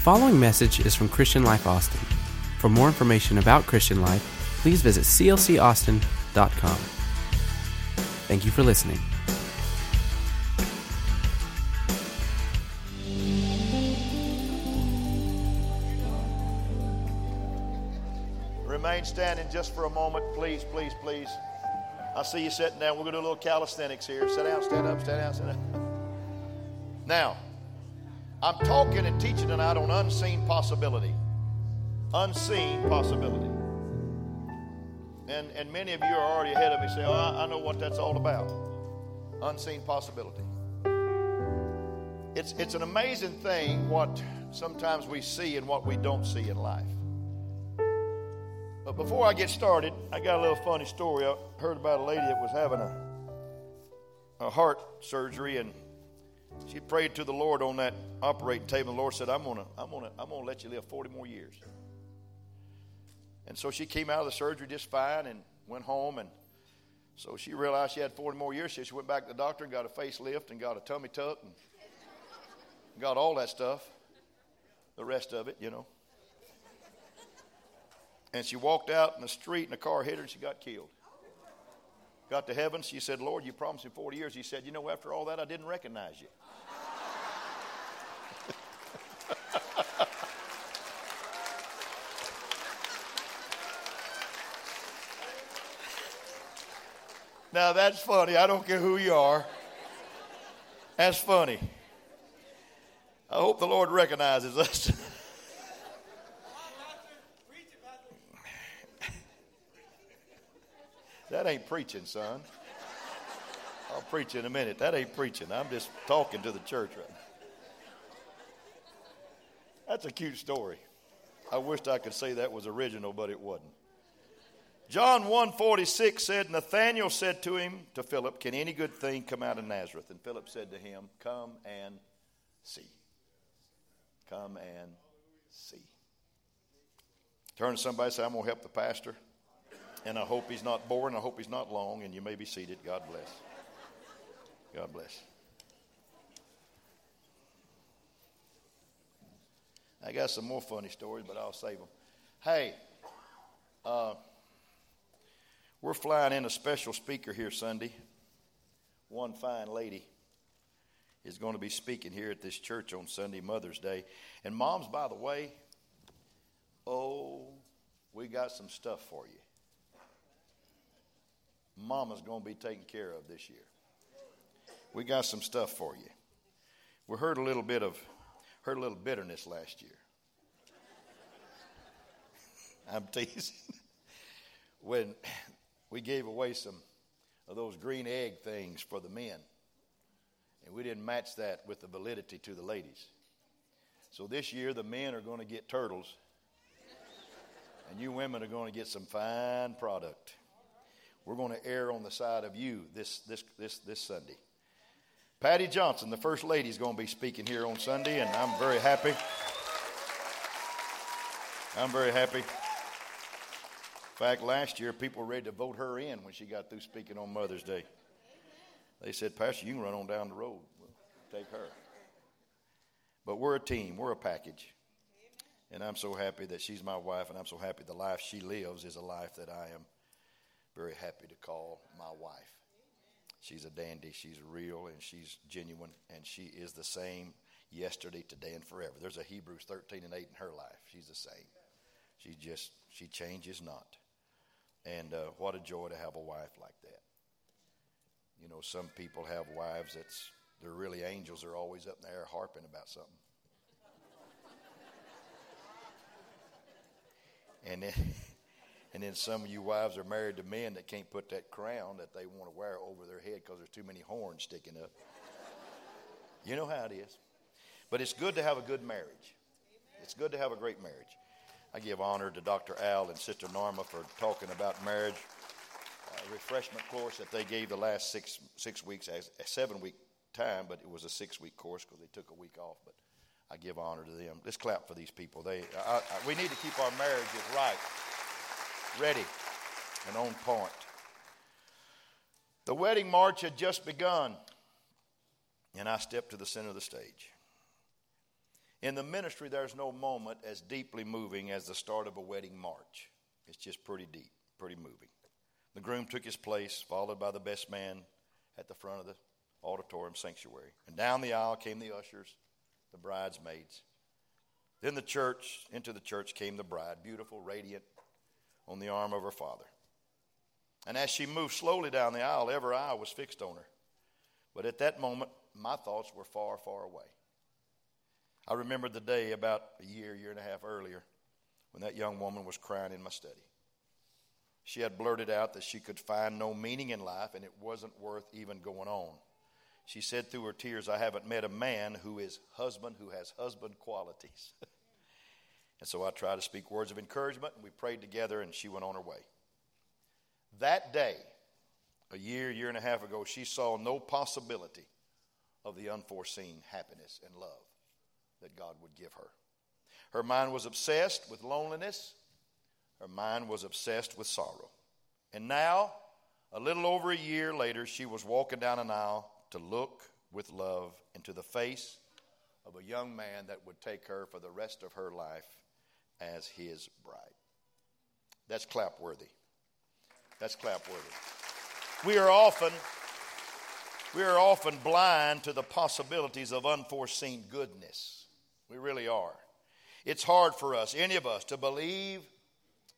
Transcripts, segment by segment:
following message is from Christian Life Austin. For more information about Christian Life, please visit clcaustin.com. Thank you for listening. Remain standing just for a moment, please, please, please. I see you sitting down. We're going to do a little calisthenics here. Sit down, stand up, stand down, stand down. Now, I'm talking and teaching tonight on unseen possibility. Unseen possibility. And, and many of you are already ahead of me saying, oh, I, I know what that's all about. Unseen possibility. It's, it's an amazing thing what sometimes we see and what we don't see in life. But before I get started, I got a little funny story. I heard about a lady that was having a, a heart surgery and she prayed to the Lord on that operating table. The Lord said, I'm gonna, I'm gonna, I'm gonna let you live 40 more years. And so she came out of the surgery just fine and went home and so she realized she had 40 more years. So she went back to the doctor and got a facelift and got a tummy tuck and got all that stuff. The rest of it, you know. And she walked out in the street and a car hit her and she got killed. Got to heaven. She said, Lord, you promised me 40 years. He said, You know, after all that, I didn't recognize you. now that's funny. I don't care who you are. That's funny. I hope the Lord recognizes us. ain't preaching, son. I'll preach in a minute. That ain't preaching. I'm just talking to the church right now. That's a cute story. I wished I could say that was original, but it wasn't. John 1:46 said Nathanael said to him to Philip, "Can any good thing come out of Nazareth?" And Philip said to him, "Come and see." Come and see. Turn to somebody and say, I'm going to help the pastor. And I hope he's not boring. I hope he's not long. And you may be seated. God bless. God bless. I got some more funny stories, but I'll save them. Hey, uh, we're flying in a special speaker here Sunday. One fine lady is going to be speaking here at this church on Sunday, Mother's Day. And, moms, by the way, oh, we got some stuff for you mama's going to be taken care of this year. We got some stuff for you. We heard a little bit of heard a little bitterness last year. I'm teasing. when we gave away some of those green egg things for the men, and we didn't match that with the validity to the ladies. So this year, the men are going to get turtles, and you women are going to get some fine product. We're going to err on the side of you this, this, this, this Sunday. Patty Johnson, the First Lady, is going to be speaking here on Sunday, and I'm very happy. I'm very happy. In fact, last year, people were ready to vote her in when she got through speaking on Mother's Day. They said, Pastor, you can run on down the road. We'll take her. But we're a team, we're a package. And I'm so happy that she's my wife, and I'm so happy the life she lives is a life that I am very happy to call my wife. She's a dandy. She's real and she's genuine, and she is the same yesterday, today, and forever. There's a Hebrews 13 and 8 in her life. She's the same. She just, she changes not. And uh, what a joy to have a wife like that. You know, some people have wives that's, they're really angels. They're always up in the air harping about something. and then. And then some of you wives are married to men that can't put that crown that they want to wear over their head because there's too many horns sticking up. You know how it is. But it's good to have a good marriage. It's good to have a great marriage. I give honor to Dr. Al and Sister Norma for talking about marriage. A refreshment course that they gave the last six six weeks, as a seven week time, but it was a six week course because they took a week off. But I give honor to them. Let's clap for these people. They, I, I, we need to keep our marriages right ready and on point. The wedding march had just begun, and I stepped to the center of the stage. In the ministry, there's no moment as deeply moving as the start of a wedding march. It's just pretty deep, pretty moving. The groom took his place, followed by the best man at the front of the auditorium sanctuary. And down the aisle came the ushers, the bridesmaids. Then the church, into the church came the bride, beautiful, radiant, on the arm of her father. And as she moved slowly down the aisle, every eye was fixed on her. But at that moment, my thoughts were far, far away. I remember the day about a year, year and a half earlier when that young woman was crying in my study. She had blurted out that she could find no meaning in life and it wasn't worth even going on. She said through her tears, I haven't met a man who is husband, who has husband qualities. and so I tried to speak words of encouragement, and we prayed together, and she went on her way. That day, a year, year and a half ago, she saw no possibility of the unforeseen happiness and love that God would give her. Her mind was obsessed with loneliness, her mind was obsessed with sorrow. And now, a little over a year later, she was walking down an aisle to look with love into the face of a young man that would take her for the rest of her life as his bride. That's clapworthy. That's clapworthy. We are often we are often blind to the possibilities of unforeseen goodness. We really are. It's hard for us, any of us, to believe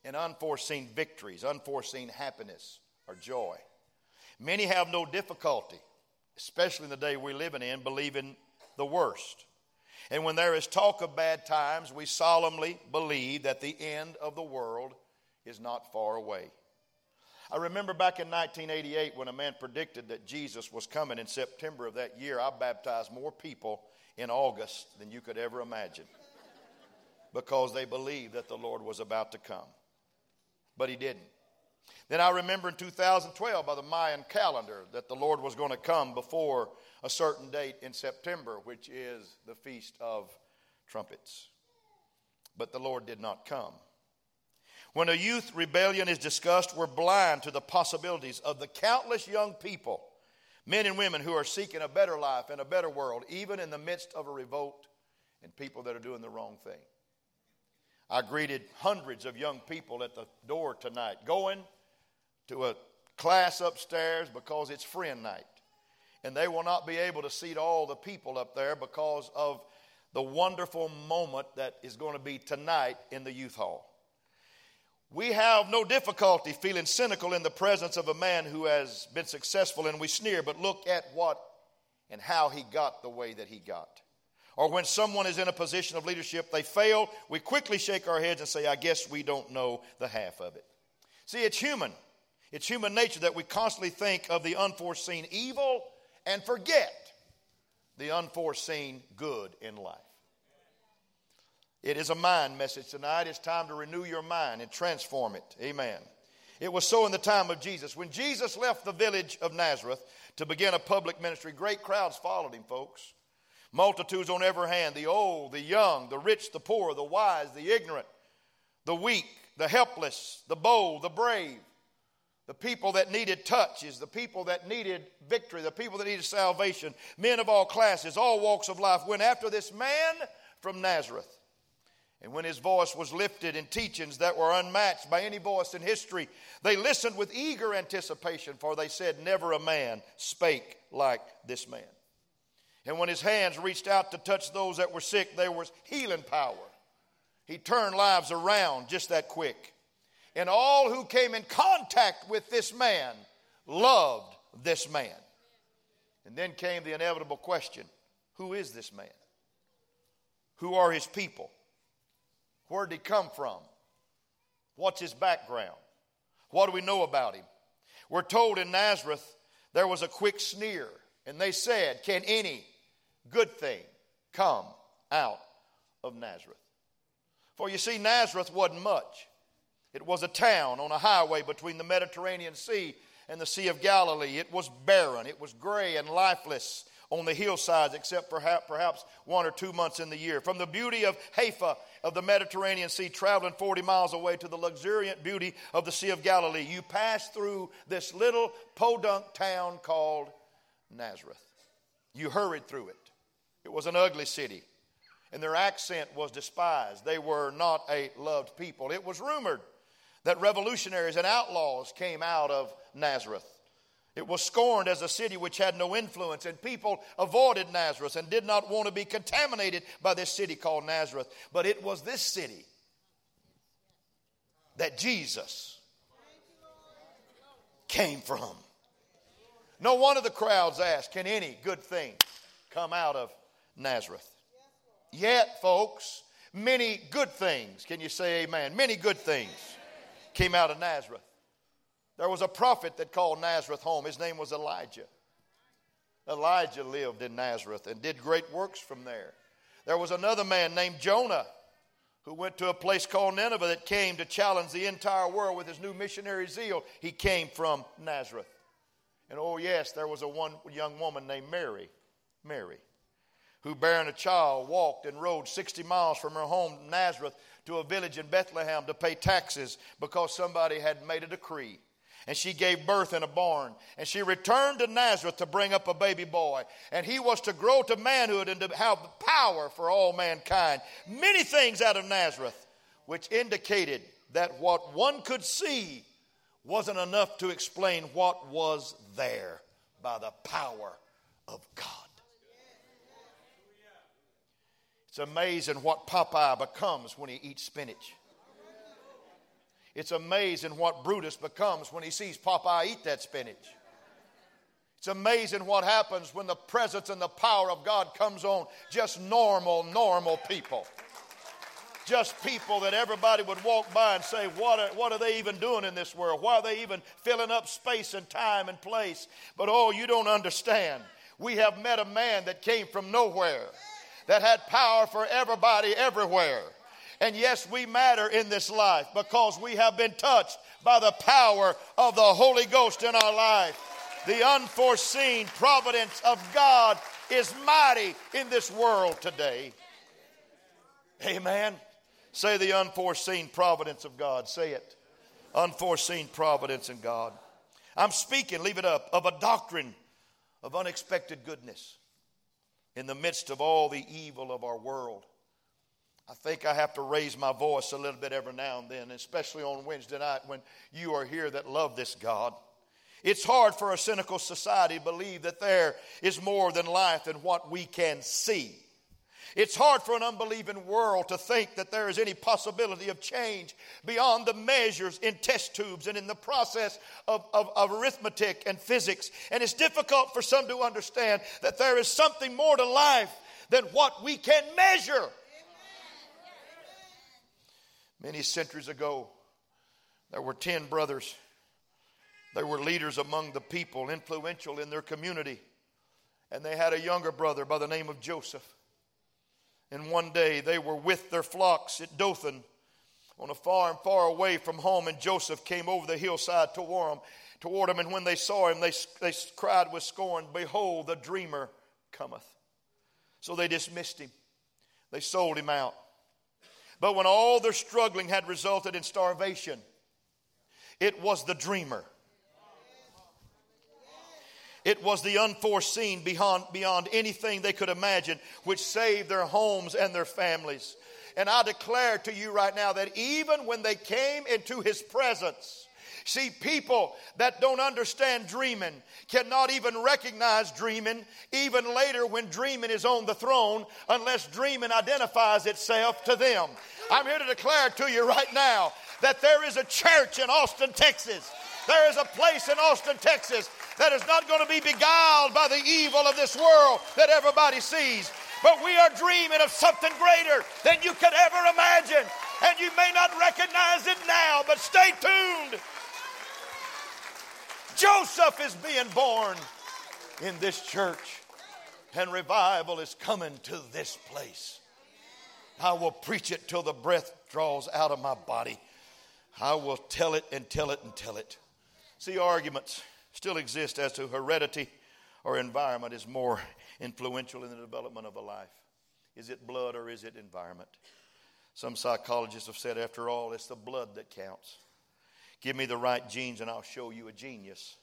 in unforeseen victories, unforeseen happiness, or joy. Many have no difficulty, especially in the day we're living in, believing the worst. And when there is talk of bad times, we solemnly believe that the end of the world is not far away. I remember back in 1988 when a man predicted that Jesus was coming in September of that year, I baptized more people in August than you could ever imagine because they believed that the Lord was about to come. But he didn't. Then I remember in 2012 by the Mayan calendar that the Lord was going to come before a certain date in September, which is the Feast of Trumpets. But the Lord did not come. When a youth rebellion is discussed, we're blind to the possibilities of the countless young people, men and women who are seeking a better life and a better world, even in the midst of a revolt and people that are doing the wrong thing. I greeted hundreds of young people at the door tonight, going to a class upstairs because it's friend night. And they will not be able to seat all the people up there because of the wonderful moment that is going to be tonight in the youth hall. We have no difficulty feeling cynical in the presence of a man who has been successful and we sneer, but look at what and how he got the way that he got. Or when someone is in a position of leadership, they fail, we quickly shake our heads and say, I guess we don't know the half of it. See, it's human. It's human nature that we constantly think of the unforeseen evil and forget the unforeseen good in life. It is a mind message tonight. It's time to renew your mind and transform it. Amen. It was so in the time of Jesus. When Jesus left the village of Nazareth to begin a public ministry, great crowds followed him, folks. Multitudes on every hand the old, the young, the rich, the poor, the wise, the ignorant, the weak, the helpless, the bold, the brave, the people that needed touches, the people that needed victory, the people that needed salvation, men of all classes, all walks of life went after this man from Nazareth. And when his voice was lifted in teachings that were unmatched by any voice in history, they listened with eager anticipation, for they said, Never a man spake like this man. And when his hands reached out to touch those that were sick, there was healing power. He turned lives around just that quick. And all who came in contact with this man loved this man. And then came the inevitable question Who is this man? Who are his people? Where did he come from? What's his background? What do we know about him? We're told in Nazareth there was a quick sneer, and they said, Can any good thing come out of Nazareth? For you see, Nazareth wasn't much. It was a town on a highway between the Mediterranean Sea and the Sea of Galilee. It was barren, it was gray and lifeless on the hillsides, except perhaps, perhaps one or two months in the year. From the beauty of Haifa of the Mediterranean Sea, traveling 40 miles away to the luxuriant beauty of the Sea of Galilee, you pass through this little podunk town called Nazareth. You hurried through it. It was an ugly city. and their accent was despised. They were not a loved people. It was rumored that revolutionaries and outlaws came out of Nazareth. It was scorned as a city which had no influence, and people avoided Nazareth and did not want to be contaminated by this city called Nazareth. But it was this city that Jesus came from. No one of the crowds asked, Can any good thing come out of Nazareth? Yet, folks, many good things, can you say amen? Many good things came out of Nazareth. There was a prophet that called Nazareth home. His name was Elijah. Elijah lived in Nazareth and did great works from there. There was another man named Jonah who went to a place called Nineveh that came to challenge the entire world with his new missionary zeal. He came from Nazareth. And oh, yes, there was a one young woman named Mary, Mary, who bearing a child walked and rode 60 miles from her home, Nazareth, to a village in Bethlehem to pay taxes because somebody had made a decree and she gave birth in a barn. And she returned to Nazareth to bring up a baby boy. And he was to grow to manhood and to have power for all mankind. Many things out of Nazareth, which indicated that what one could see wasn't enough to explain what was there by the power of God. It's amazing what Popeye becomes when he eats spinach. It's amazing what Brutus becomes when he sees Popeye eat that spinach. It's amazing what happens when the presence and the power of God comes on just normal, normal people. Just people that everybody would walk by and say, what are, what are they even doing in this world? Why are they even filling up space and time and place? But oh, you don't understand. We have met a man that came from nowhere, that had power for everybody everywhere and yes, we matter in this life because we have been touched by the power of the Holy Ghost in our life. The unforeseen providence of God is mighty in this world today. Amen. Say the unforeseen providence of God. Say it. Unforeseen providence in God. I'm speaking, leave it up, of a doctrine of unexpected goodness in the midst of all the evil of our world. I think I have to raise my voice a little bit every now and then, especially on Wednesday night when you are here that love this God. It's hard for a cynical society to believe that there is more than life than what we can see. It's hard for an unbelieving world to think that there is any possibility of change beyond the measures in test tubes and in the process of, of, of, arithmetic and physics. And it's difficult for some to understand that there is something more to life than what we can measure. Many centuries ago, there were 10 brothers. They were leaders among the people, influential in their community. And they had a younger brother by the name of Joseph. And one day they were with their flocks at Dothan on a farm far away from home. And Joseph came over the hillside toward them. Toward them, and when they saw him, they, they cried with scorn, Behold, the dreamer cometh. So they dismissed him. They sold him out. But when all their struggling had resulted in starvation, it was the dreamer. It was the unforeseen beyond, beyond anything they could imagine, which saved their homes and their families. And I declare to you right now that even when they came into his presence, See, people that don't understand dreaming cannot even recognize dreaming, even later when dreaming is on the throne, unless dreaming identifies itself to them. I'm here to declare to you right now that there is a church in Austin, Texas. There is a place in Austin, Texas that is not going to be beguiled by the evil of this world that everybody sees. But we are dreaming of something greater than you could ever imagine. And you may not recognize it now, but stay tuned. Joseph is being born in this church, and revival is coming to this place. I will preach it till the breath draws out of my body. I will tell it and tell it and tell it. See, arguments still exist as to heredity or environment is more influential in the development of a life. Is it blood or is it environment? Some psychologists have said, after all, it's the blood that counts. Give me the right genes and I'll show you a genius.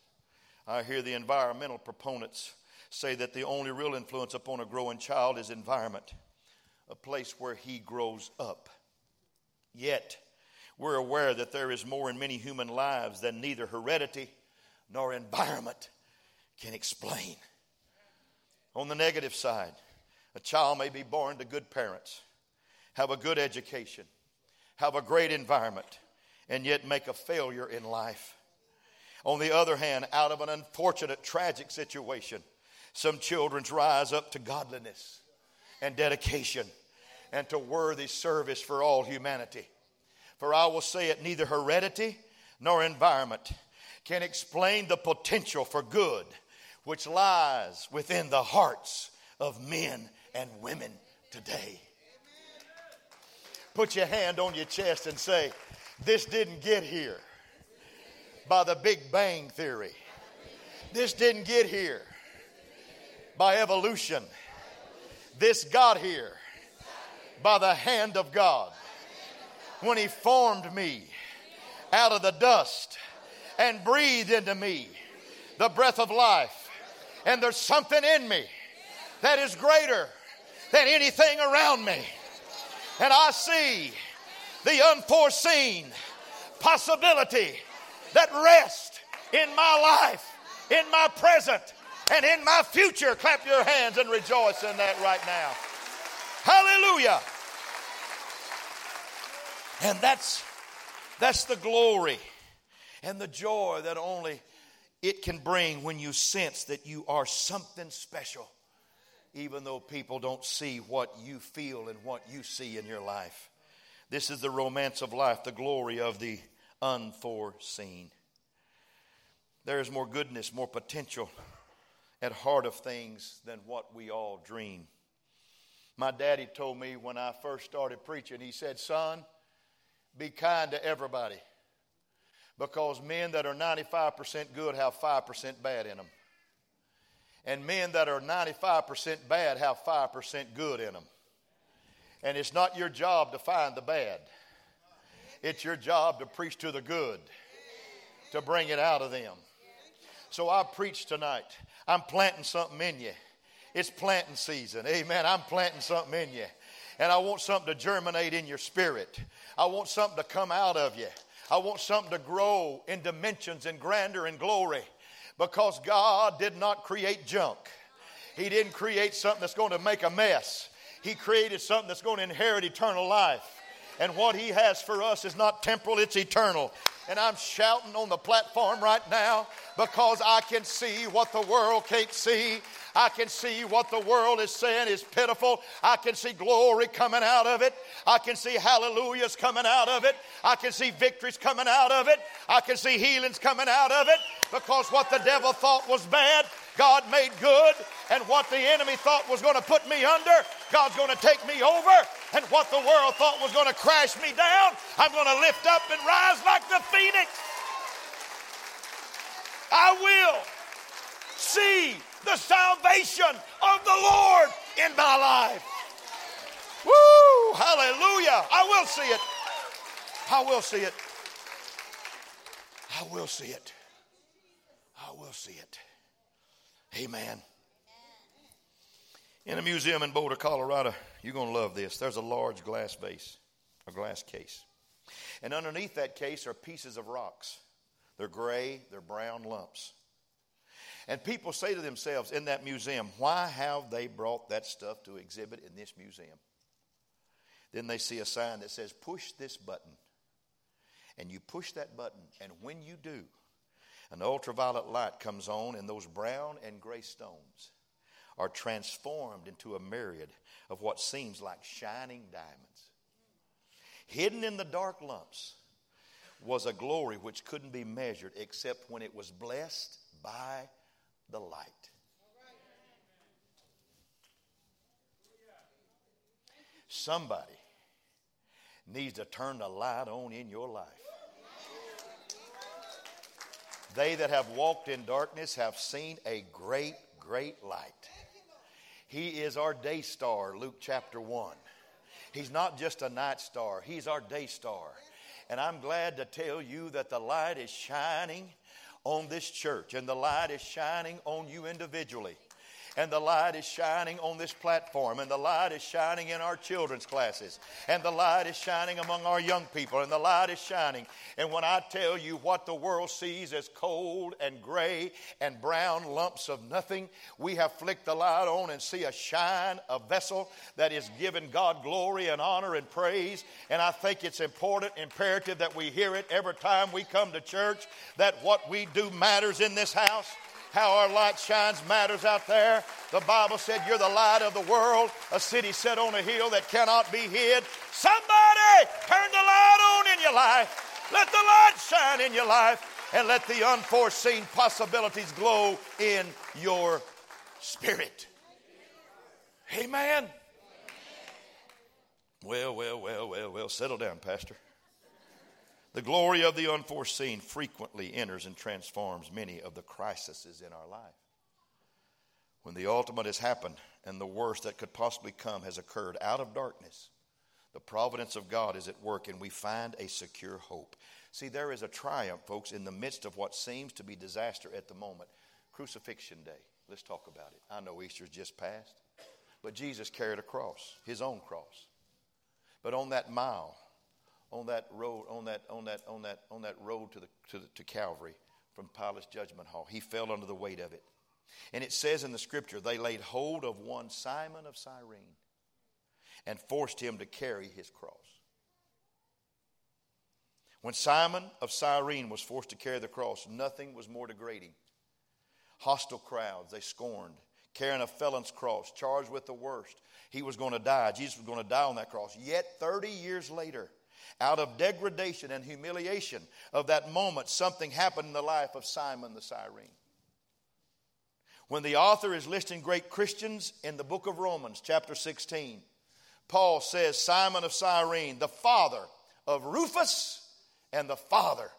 I hear the environmental proponents say that the only real influence upon a growing child is environment. a place where he grows up. Yet, we're aware that there is more in many human lives than neither heredity nor environment can explain. On the negative side, a child may be born to good parents, have a good education, have a great environment, and yet make a failure in life. On the other hand, out of an unfortunate, tragic situation, some children rise up to godliness and dedication and to worthy service for all humanity. For I will say it neither heredity nor environment can explain the potential for good which lies within the hearts of men and women today. Put your hand on your chest and say, This didn't get here by the Big Bang Theory. This didn't get here by evolution. This got here by the hand of God. When He formed me out of the dust and breathed into me the breath of life. And there's something in me that is greater than anything around me. And I see the unforeseen possibility that rests in my life, in my present, and in my future. Clap your hands and rejoice in that right now. Hallelujah. And that's that's the glory and the joy that only it can bring when you sense that you are something special, even though people don't see what you feel and what you see in your life. This is the romance of life, the glory of the unforeseen. There is more goodness, more potential at heart of things than what we all dream. My daddy told me when I first started preaching, he said, Son, be kind to everybody because men that are 95% good have 5% bad in them. And men that are 95% bad have 5% good in them. And it's not your job to find the bad, it's your job to preach to the good, to bring it out of them. So I preach tonight. I'm planting something in you. It's planting season. Amen. I'm planting something in you. And I want something to germinate in your spirit. I want something to come out of you. I want something to grow in dimensions and grandeur and glory because God did not create junk. He didn't create something that's going to make a mess. He created something that's going to inherit eternal life. And what He has for us is not temporal, it's eternal. And I'm shouting on the platform right now because I can see what the world can't see. I can see what the world is saying is pitiful. I can see glory coming out of it. I can see hallelujahs coming out of it. I can see victories coming out of it. I can see healings coming out of it because what the devil thought was bad, God made good. And what the enemy thought was going to put me under, God's going to take me over. And what the world thought was going to crash me down, I'm going to lift up and rise like the phoenix. I will see the salvation of the Lord in my life. Woo! Hallelujah. I will see it. I will see it. I will see it. I will see it. Amen. In a museum in Boulder, Colorado, you're going to love this. There's a large glass vase, a glass case. And underneath that case are pieces of rocks. They're gray, they're brown lumps. And people say to themselves in that museum, why have they brought that stuff to exhibit in this museum? Then they see a sign that says, push this button. And you push that button, and when you do, an ultraviolet light comes on, and those brown and gray stones are transformed into a myriad of what seems like shining diamonds. Hidden in the dark lumps was a glory which couldn't be measured except when it was blessed by the light. Somebody needs to turn the light on in your life. They that have walked in darkness have seen a great, great light. He is our day star, Luke chapter 1. He's not just a night star, He's our day star. And I'm glad to tell you that the light is shining on this church, and the light is shining on you individually. And the light is shining on this platform, and the light is shining in our children's classes, and the light is shining among our young people, and the light is shining. And when I tell you what the world sees as cold and gray and brown lumps of nothing, we have flicked the light on and see a shine, a vessel that is giving God glory and honor and praise. And I think it's important, imperative that we hear it every time we come to church that what we do matters in this house how our light shines matters out there. The Bible said, You're the light of the world, a city set on a hill that cannot be hid. Somebody turn the light on in your life. Let the light shine in your life and let the unforeseen possibilities glow in your spirit. Amen. Well, well, well, well, well, settle down, Pastor. The glory of the unforeseen frequently enters and transforms many of the crises in our life. When the ultimate has happened and the worst that could possibly come has occurred out of darkness, the providence of God is at work and we find a secure hope. See, there is a triumph, folks, in the midst of what seems to be disaster at the moment. Crucifixion Day. Let's talk about it. I know Easter's just passed, but Jesus carried a cross, his own cross. But on that mile, on that road, on that, on that, on that, on that road to, the, to, the, to Calvary from Pilate's judgment hall. He fell under the weight of it. And it says in the scripture, they laid hold of one Simon of Cyrene and forced him to carry his cross. When Simon of Cyrene was forced to carry the cross, nothing was more degrading. Hostile crowds, they scorned. Carrying a felon's cross, charged with the worst. He was going to die. Jesus was going to die on that cross. Yet 30 years later, out of degradation and humiliation of that moment, something happened in the life of Simon the Cyrene. When the author is listing great Christians in the book of Romans, chapter 16, Paul says, Simon of Cyrene, the father of Rufus and the father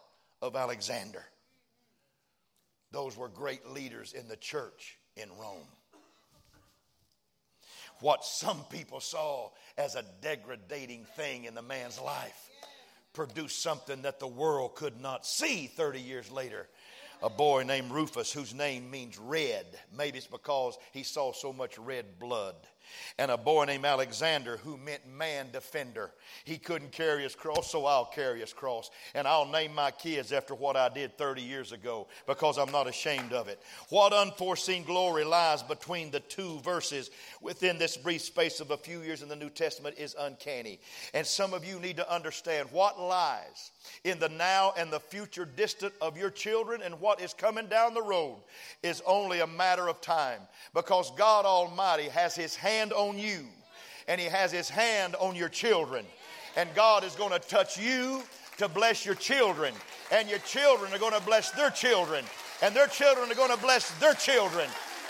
of Alexander. Those were great leaders in the church in Rome. What some people saw as a degrading thing in the man's life produced something that the world could not see 30 years later. A boy named Rufus, whose name means red. Maybe it's because he saw so much red blood and a boy named Alexander who meant man defender. He couldn't carry his cross, so I'll carry his cross. And I'll name my kids after what I did 30 years ago because I'm not ashamed of it. What unforeseen glory lies between the two verses within this brief space of a few years in the New Testament is uncanny. And some of you need to understand what lies in the now and the future distant of your children and what is coming down the road is only a matter of time because God Almighty has His hand on you and He has His hand on your children. And God is going to touch you to bless your children, and your children are going to bless their children, and their children are going to bless their children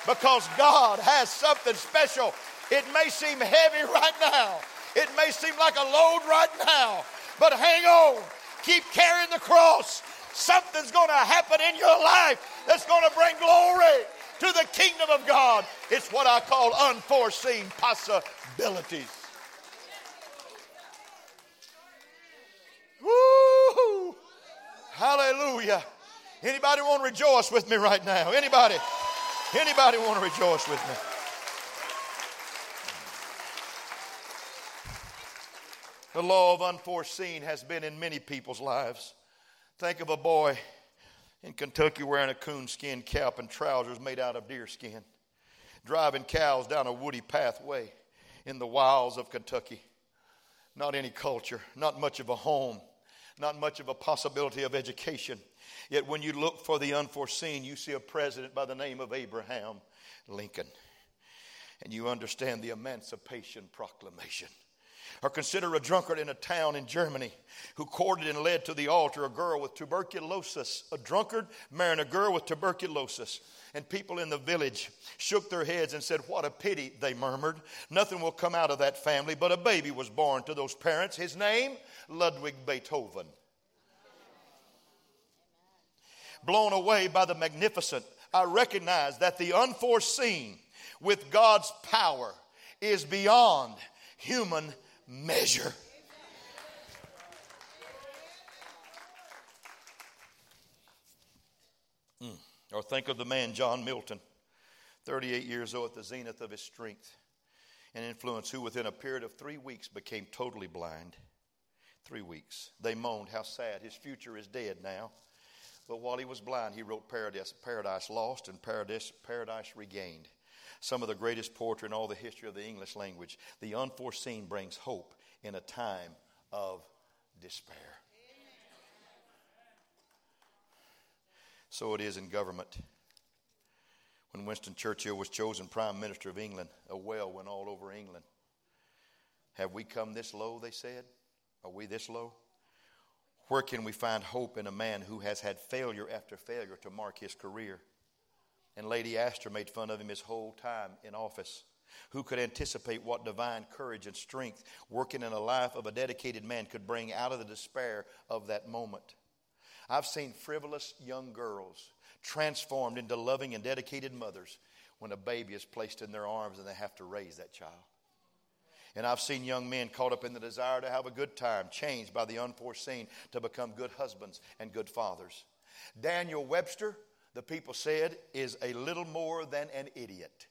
because God has something special. It may seem heavy right now, it may seem like a load right now, but hang on Keep carrying the cross. Something's going to happen in your life that's going to bring glory to the kingdom of God. It's what I call unforeseen possibilities. Woo! Hallelujah. Anybody want to rejoice with me right now? Anybody? Anybody want to rejoice with me? The law of unforeseen has been in many people's lives. Think of a boy in Kentucky wearing a coonskin cap and trousers made out of deer skin, driving cows down a woody pathway in the wilds of Kentucky. Not any culture, not much of a home, not much of a possibility of education. Yet when you look for the unforeseen, you see a president by the name of Abraham Lincoln. And you understand the Emancipation Proclamation. Or consider a drunkard in a town in Germany who courted and led to the altar a girl with tuberculosis. A drunkard marrying a girl with tuberculosis. And people in the village shook their heads and said, What a pity, they murmured. Nothing will come out of that family, but a baby was born to those parents. His name, Ludwig Beethoven. Blown away by the magnificent, I recognize that the unforeseen with God's power is beyond human measure. Mm. Or think of the man John Milton. 38 years old at the zenith of his strength and influence, who within a period of three weeks became totally blind. Three weeks. They moaned, How sad. His future is dead now. But while he was blind, he wrote Paradise, Paradise Lost and Paradise, Paradise Regained. Some of the greatest poetry in all the history of the English language. The unforeseen brings hope in a time of despair. So it is in government. When Winston Churchill was chosen Prime Minister of England, a wail went all over England. Have we come this low, they said? Are we this low? Where can we find hope in a man who has had failure after failure to mark his career? And Lady Astor made fun of him his whole time in office. Who could anticipate what divine courage and strength working in the life of a dedicated man could bring out of the despair of that moment? I've seen frivolous young girls transformed into loving and dedicated mothers when a baby is placed in their arms and they have to raise that child. And I've seen young men caught up in the desire to have a good time, changed by the unforeseen to become good husbands and good fathers. Daniel Webster, the people said, is a little more than an idiot.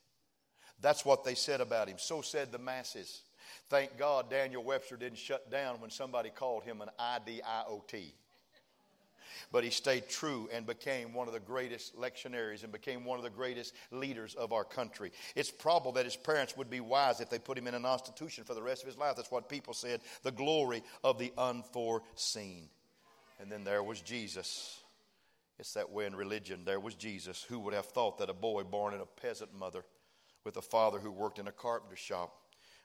That's what they said about him. So said the masses. Thank God Daniel Webster didn't shut down when somebody called him an IDIOT but he stayed true and became one of the greatest lectionaries and became one of the greatest leaders of our country. It's probable that his parents would be wise if they put him in an institution for the rest of his life. That's what people said the glory of the unforeseen. And then there was Jesus. It's that way in religion. There was Jesus. Who would have thought that a boy born in a peasant mother with a father who worked in a carpenter shop,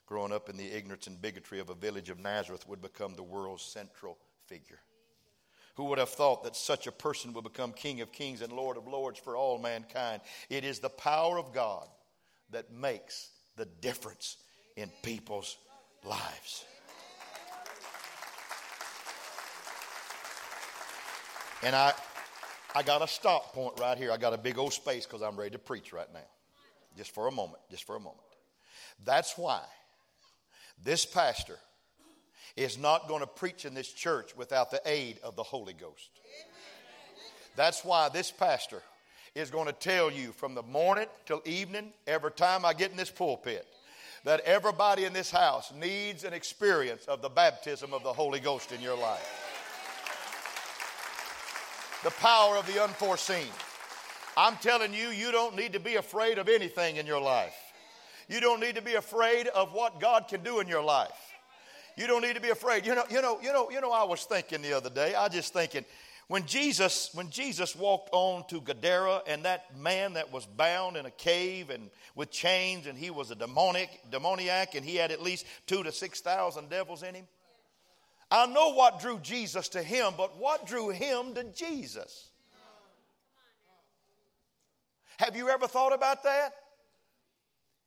growing up in the ignorance and bigotry of a village of Nazareth, would become the world's central figure? Who would have thought that such a person would become King of Kings and Lord of Lords for all mankind? It is the power of God that makes the difference in people's lives. And I, I got a stop point right here. I got a big old space because I'm ready to preach right now. Just for a moment, just for a moment. That's why this pastor is not going to preach in this church without the aid of the Holy Ghost. That's why this pastor is going to tell you from the morning till evening, every time I get in this pulpit, that everybody in this house needs an experience of the baptism of the Holy Ghost in your life. The power of the unforeseen. I'm telling you, you don't need to be afraid of anything in your life. You don't need to be afraid of what God can do in your life. You don't need to be afraid. You know, you know, you know, you know, I was thinking the other day, I just thinking, when Jesus, when Jesus walked on to Gadara and that man that was bound in a cave and with chains and he was a demonic, demoniac and he had at least two to six thousand devils in him. I know what drew Jesus to him, but what drew him to Jesus? Have you ever thought about that?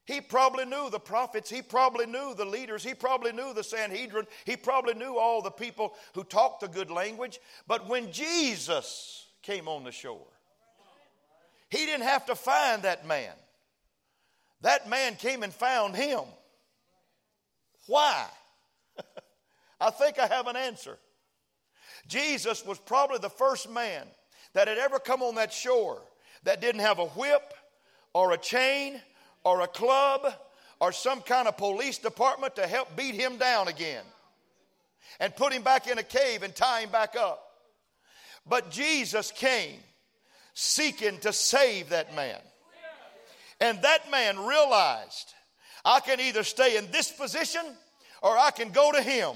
He probably knew the prophets. He probably knew the leaders. He probably knew the Sanhedrin. He probably knew all the people who talked the good language. But when Jesus came on the shore, he didn't have to find that man. That man came and found him. Why? I think I have an answer. Jesus was probably the first man that had ever come on that shore that didn't have a whip or a chain or a club or some kind of police department to help beat him down again and put him back in a cave and tie him back up. But Jesus came seeking to save that man. And that man realized I can either stay in this position or I can go to him.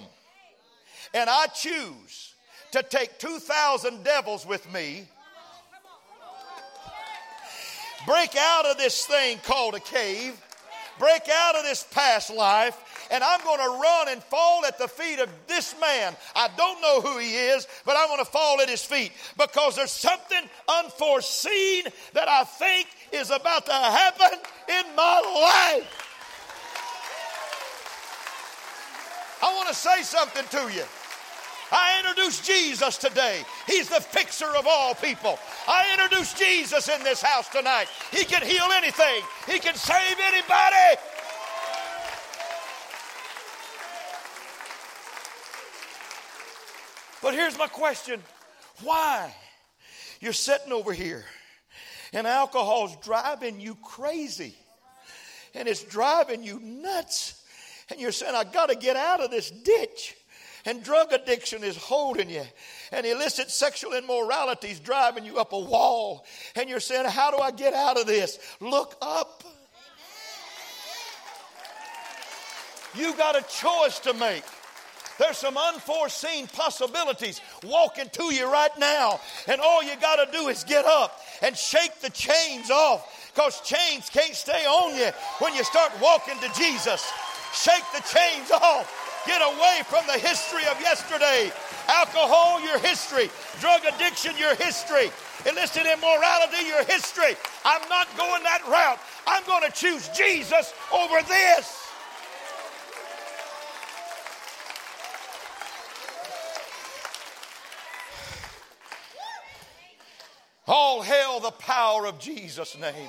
And I choose to take 2,000 devils with me break out of this thing called a cave, break out of this past life, and I'm going to run and fall at the feet of this man. I don't know who he is, but I'm going to fall at his feet because there's something unforeseen that I think is about to happen in my life. I want to say something to you. I introduce Jesus today. He's the fixer of all people. I introduce Jesus in this house tonight. He can heal anything, He can save anybody. But here's my question why? You're sitting over here And alcohol's driving you crazy. And it's driving you nuts. And you're saying, I got to get out of this ditch. And drug addiction is holding you. And illicit sexual immorality is driving you up a wall. And you're saying, How do I get out of this? Look up. You got a choice to make. There's some unforeseen possibilities walking to you right now. And all you got to do is get up and shake the chains off because chains can't stay on you when you start walking to Jesus. Shake the chains off. Get away from the history of yesterday. Alcohol, your history. Drug addiction, your history. Illicit immorality, your history. I'm not going that route. I'm going to choose Jesus over this. All hail the power of Jesus' name.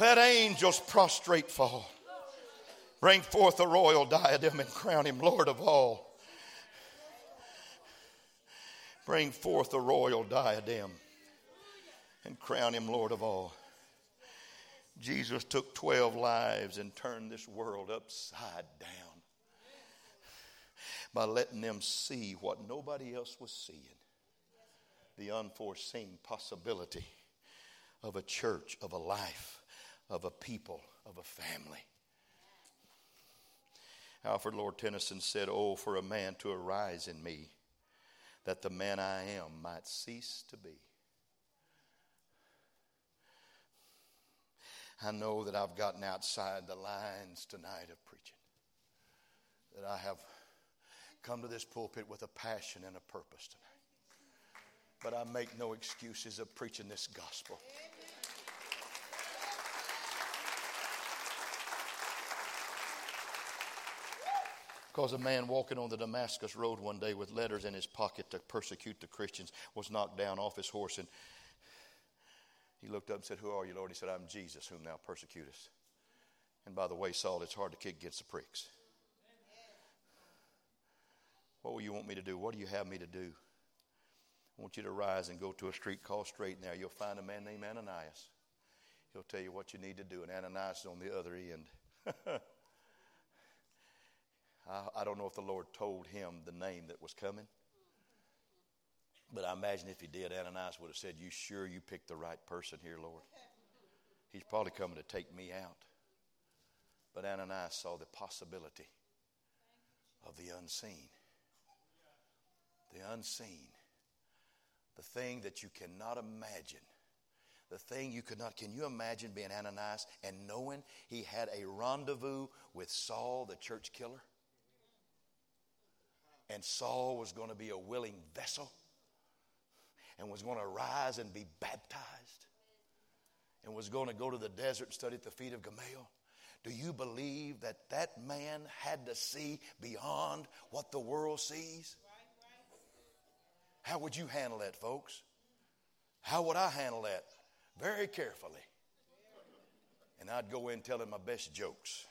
Let angels prostrate fall. Bring forth a royal diadem and crown him Lord of all. Bring forth a royal diadem and crown him Lord of all. Jesus took 12 lives and turned this world upside down by letting them see what nobody else was seeing the unforeseen possibility of a church, of a life, of a people, of a family. Alfred Lord Tennyson said, Oh, for a man to arise in me, that the man I am might cease to be. I know that I've gotten outside the lines tonight of preaching, that I have come to this pulpit with a passion and a purpose tonight. But I make no excuses of preaching this gospel. Because a man walking on the Damascus Road one day with letters in his pocket to persecute the Christians was knocked down off his horse and he looked up and said, Who are you, Lord? He said, I'm Jesus, whom thou persecutest. And by the way, Saul, it's hard to kick against the pricks. What will you want me to do? What do you have me to do? I want you to rise and go to a street called Straight now. You'll find a man named Ananias. He'll tell you what you need to do, and Ananias is on the other end. I, I don't know if the Lord told him the name that was coming. But I imagine if he did, Ananias would have said, You sure you picked the right person here, Lord? He's probably coming to take me out. But Ananias saw the possibility of the unseen. The unseen. The thing that you cannot imagine. The thing you could not. Can you imagine being Ananias and knowing he had a rendezvous with Saul, the church killer? And Saul was going to be a willing vessel and was going to rise and be baptized and was going to go to the desert and study at the feet of Gamaliel. Do you believe that that man had to see beyond what the world sees? How would you handle that, folks? How would I handle that? Very carefully. And I'd go in telling my best jokes.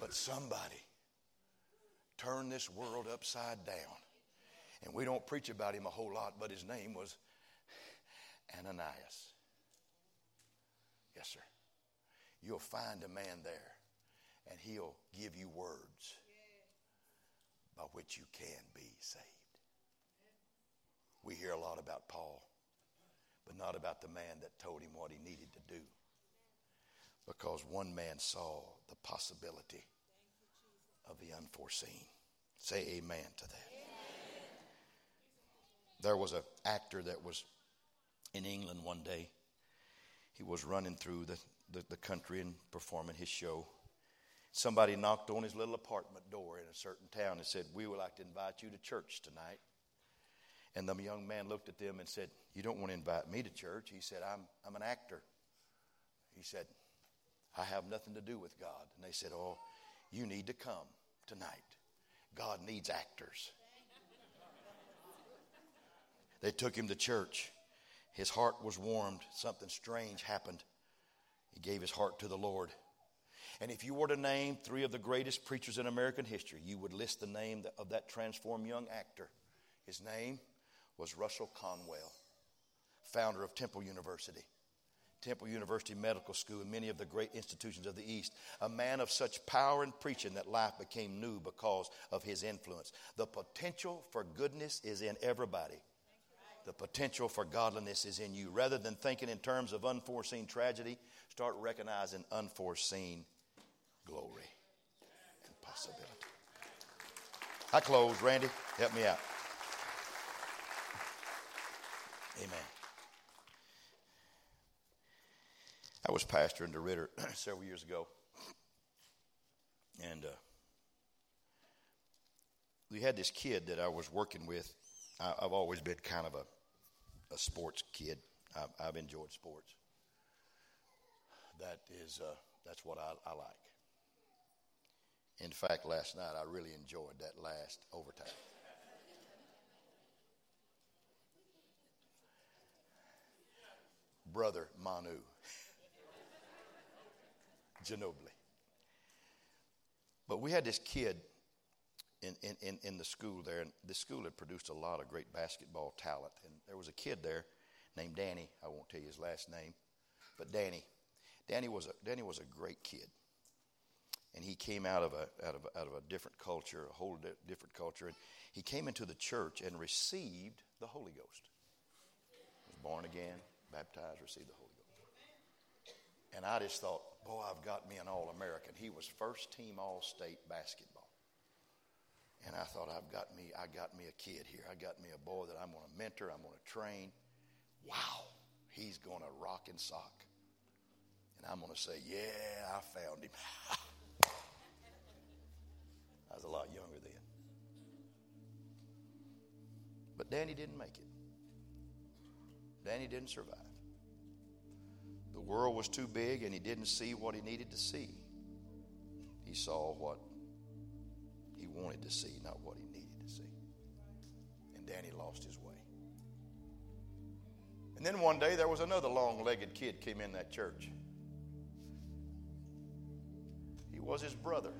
But somebody turned this world upside down. And we don't preach about him a whole lot, but his name was Ananias. Yes, sir. You'll find a man there, and he'll give you words by which you can be saved. We hear a lot about Paul, but not about the man that told him what he needed to do because one man saw the possibility of the unforeseen. Say amen to that. There was an actor that was in England one day. He was running through the, the, the country and performing his show. Somebody knocked on his little apartment door in a certain town and said, We would like to invite you to church tonight. And the young man looked at them and said, You don't want to invite me to church. He said, I'm, I'm an actor. He said, I have nothing to do with God. And they said, Oh, you need to come tonight. God needs actors. They took him to church. His heart was warmed. Something strange happened. He gave his heart to the Lord. And if you were to name three of the greatest preachers in American history, you would list the name of that transformed young actor. His name was Russell Conwell, founder of Temple University. Temple University Medical School, and many of the great institutions of the East. A man of such power in preaching that life became new because of his influence. The potential for goodness is in everybody. The potential for godliness is in you. Rather than thinking in terms of unforeseen tragedy, start recognizing unforeseen glory and possibility. I close. Randy, help me out. Amen. I was pastor in DeRidder several years ago, and uh, we had this kid that I was working with. I, have always been kind of a, a sports kid. I've, I've, enjoyed sports. That is, uh, that's what I, I like. In fact, last night I really enjoyed that last overtime. Brother Manu. Ginobili. But we had this kid in, in, in the school there, and the school had produced a lot of great basketball talent. And there was a kid there named Danny. I won't tell you his last name, but Danny. Danny was a, Danny was a great kid. And he came out of, a, out, of, out of a different culture, a whole different culture. And he came into the church and received the Holy Ghost. He was born again, baptized, received the Holy Ghost. And I just thought, boy, I've got me an All American. He was first team All State basketball. And I thought, I've got me, I got me a kid here. I got me a boy that I'm going to mentor, I'm going to train. Wow, he's going to rock and sock. And I'm going to say, yeah, I found him. I was a lot younger then. But Danny didn't make it. Danny didn't survive. The world was too big and he didn't see what he needed to see. He saw what he wanted to see, not what he needed to see. And Danny lost his way. And then one day there was another long legged kid came in that church. He was his brother.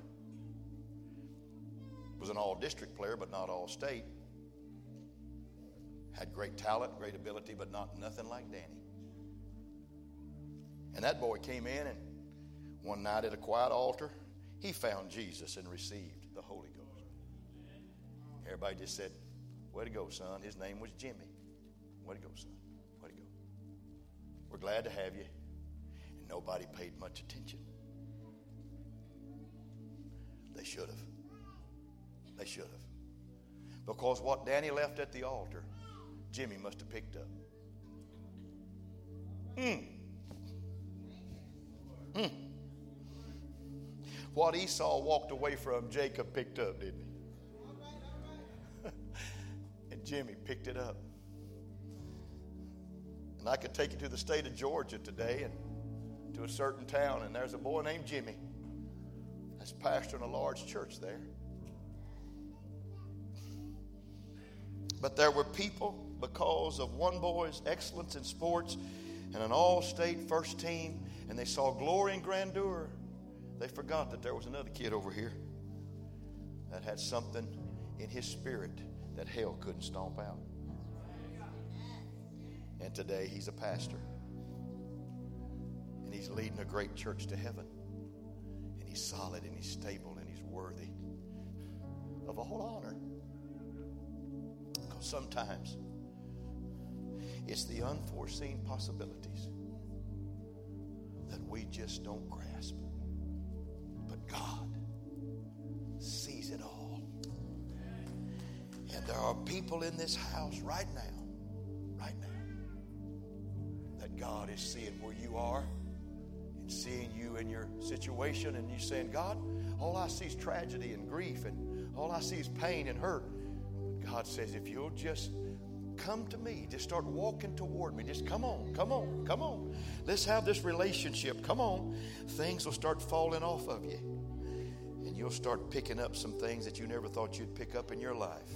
Was an all district player, but not all state. Had great talent, great ability, but not nothing like Danny. And that boy came in, and one night at a quiet altar, he found Jesus and received the Holy Ghost. Everybody just said, Way to go, son. His name was Jimmy. Way to go, son. Way to go. We're glad to have you. And nobody paid much attention. They should have. They should have. Because what Danny left at the altar, Jimmy must have picked up. Hmm. Hmm. What Esau walked away from, Jacob picked up, didn't he? and Jimmy picked it up. And I could take you to the state of Georgia today and to a certain town, and there's a boy named Jimmy that's pastoring a large church there. But there were people, because of one boy's excellence in sports and an all state first team, and they saw glory and grandeur, they forgot that there was another kid over here that had something in his spirit that hell couldn't stomp out. And today he's a pastor. And he's leading a great church to heaven. And he's solid and he's stable and he's worthy of a whole honor. Because sometimes it's the unforeseen possibilities that we just don't grasp. But God sees it all. And there are people in this house right now, right now, that God is seeing where you are and seeing you in your situation, and you saying, God, all I see is tragedy and grief, and all I see is pain and hurt. But God says, if you'll just come to me. Just start walking toward me. Just come on, come on, come on. Let's have this relationship. Come on. Things will start falling off of you. And you'll start picking up some things that you never thought you'd pick up in your life,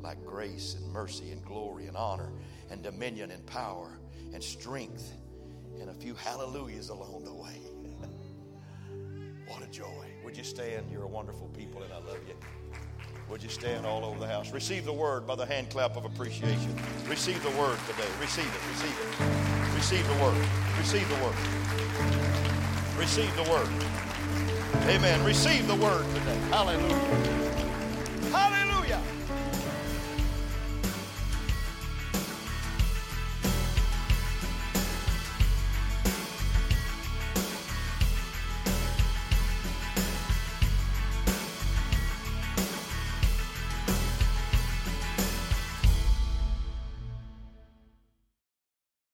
like grace and mercy and glory and honor and dominion and power and strength and a few hallelujahs along the way. what a joy. Would you stand? You're a wonderful people, and I love you. Would you stand all over the house? Receive the word by the hand clap of appreciation. Receive the word today. Receive it. Receive it. Receive the word. Receive the word. Receive the word. Amen. Receive the word today. Hallelujah. Hallelujah.